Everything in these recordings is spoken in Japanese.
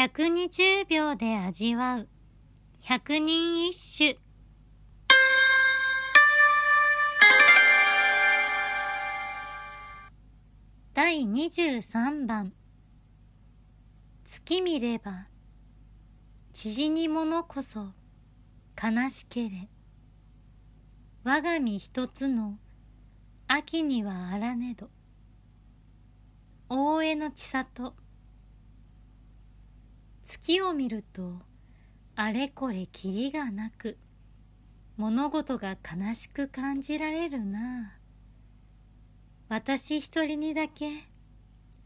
120秒で味わう。百人一首。第23番。月見れば縮に物こそ悲しけれ。我が身一つの秋にはあらねど。大江の千里。月を見るとあれこれきりがなく物事が悲しく感じられるな。私一人にだけ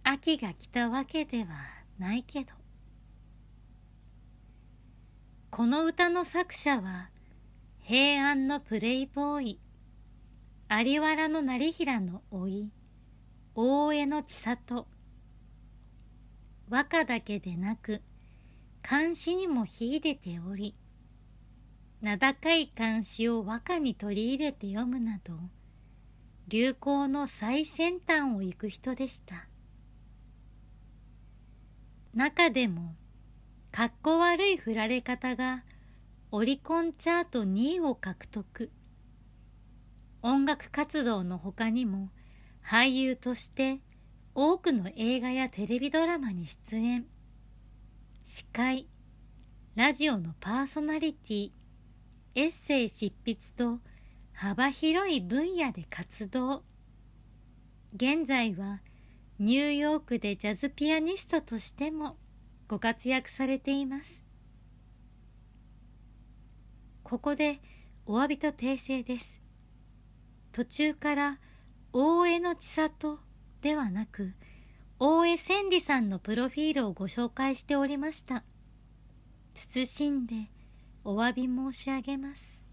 秋が来たわけではないけど。この歌の作者は平安のプレイボーイ。有原の成平の老い大江の千里。和歌だけでなく漢詩にも秀でており名高い漢詩を和歌に取り入れて読むなど流行の最先端を行く人でした。中でもかっこ悪い振られ方がオリコンチャート2位を獲得。音楽活動の他にも俳優として多くの映画やテレビドラマに出演。司会ラジオのパーソナリティエッセイ執筆と幅広い分野で活動。現在はニューヨークでジャズピアニストとしてもご活躍されています。ここでお詫びと訂正です。途中から大江の千里ではなく大江千里さんのプロフィールをご紹介しておりました。謹んでお詫び申し上げます。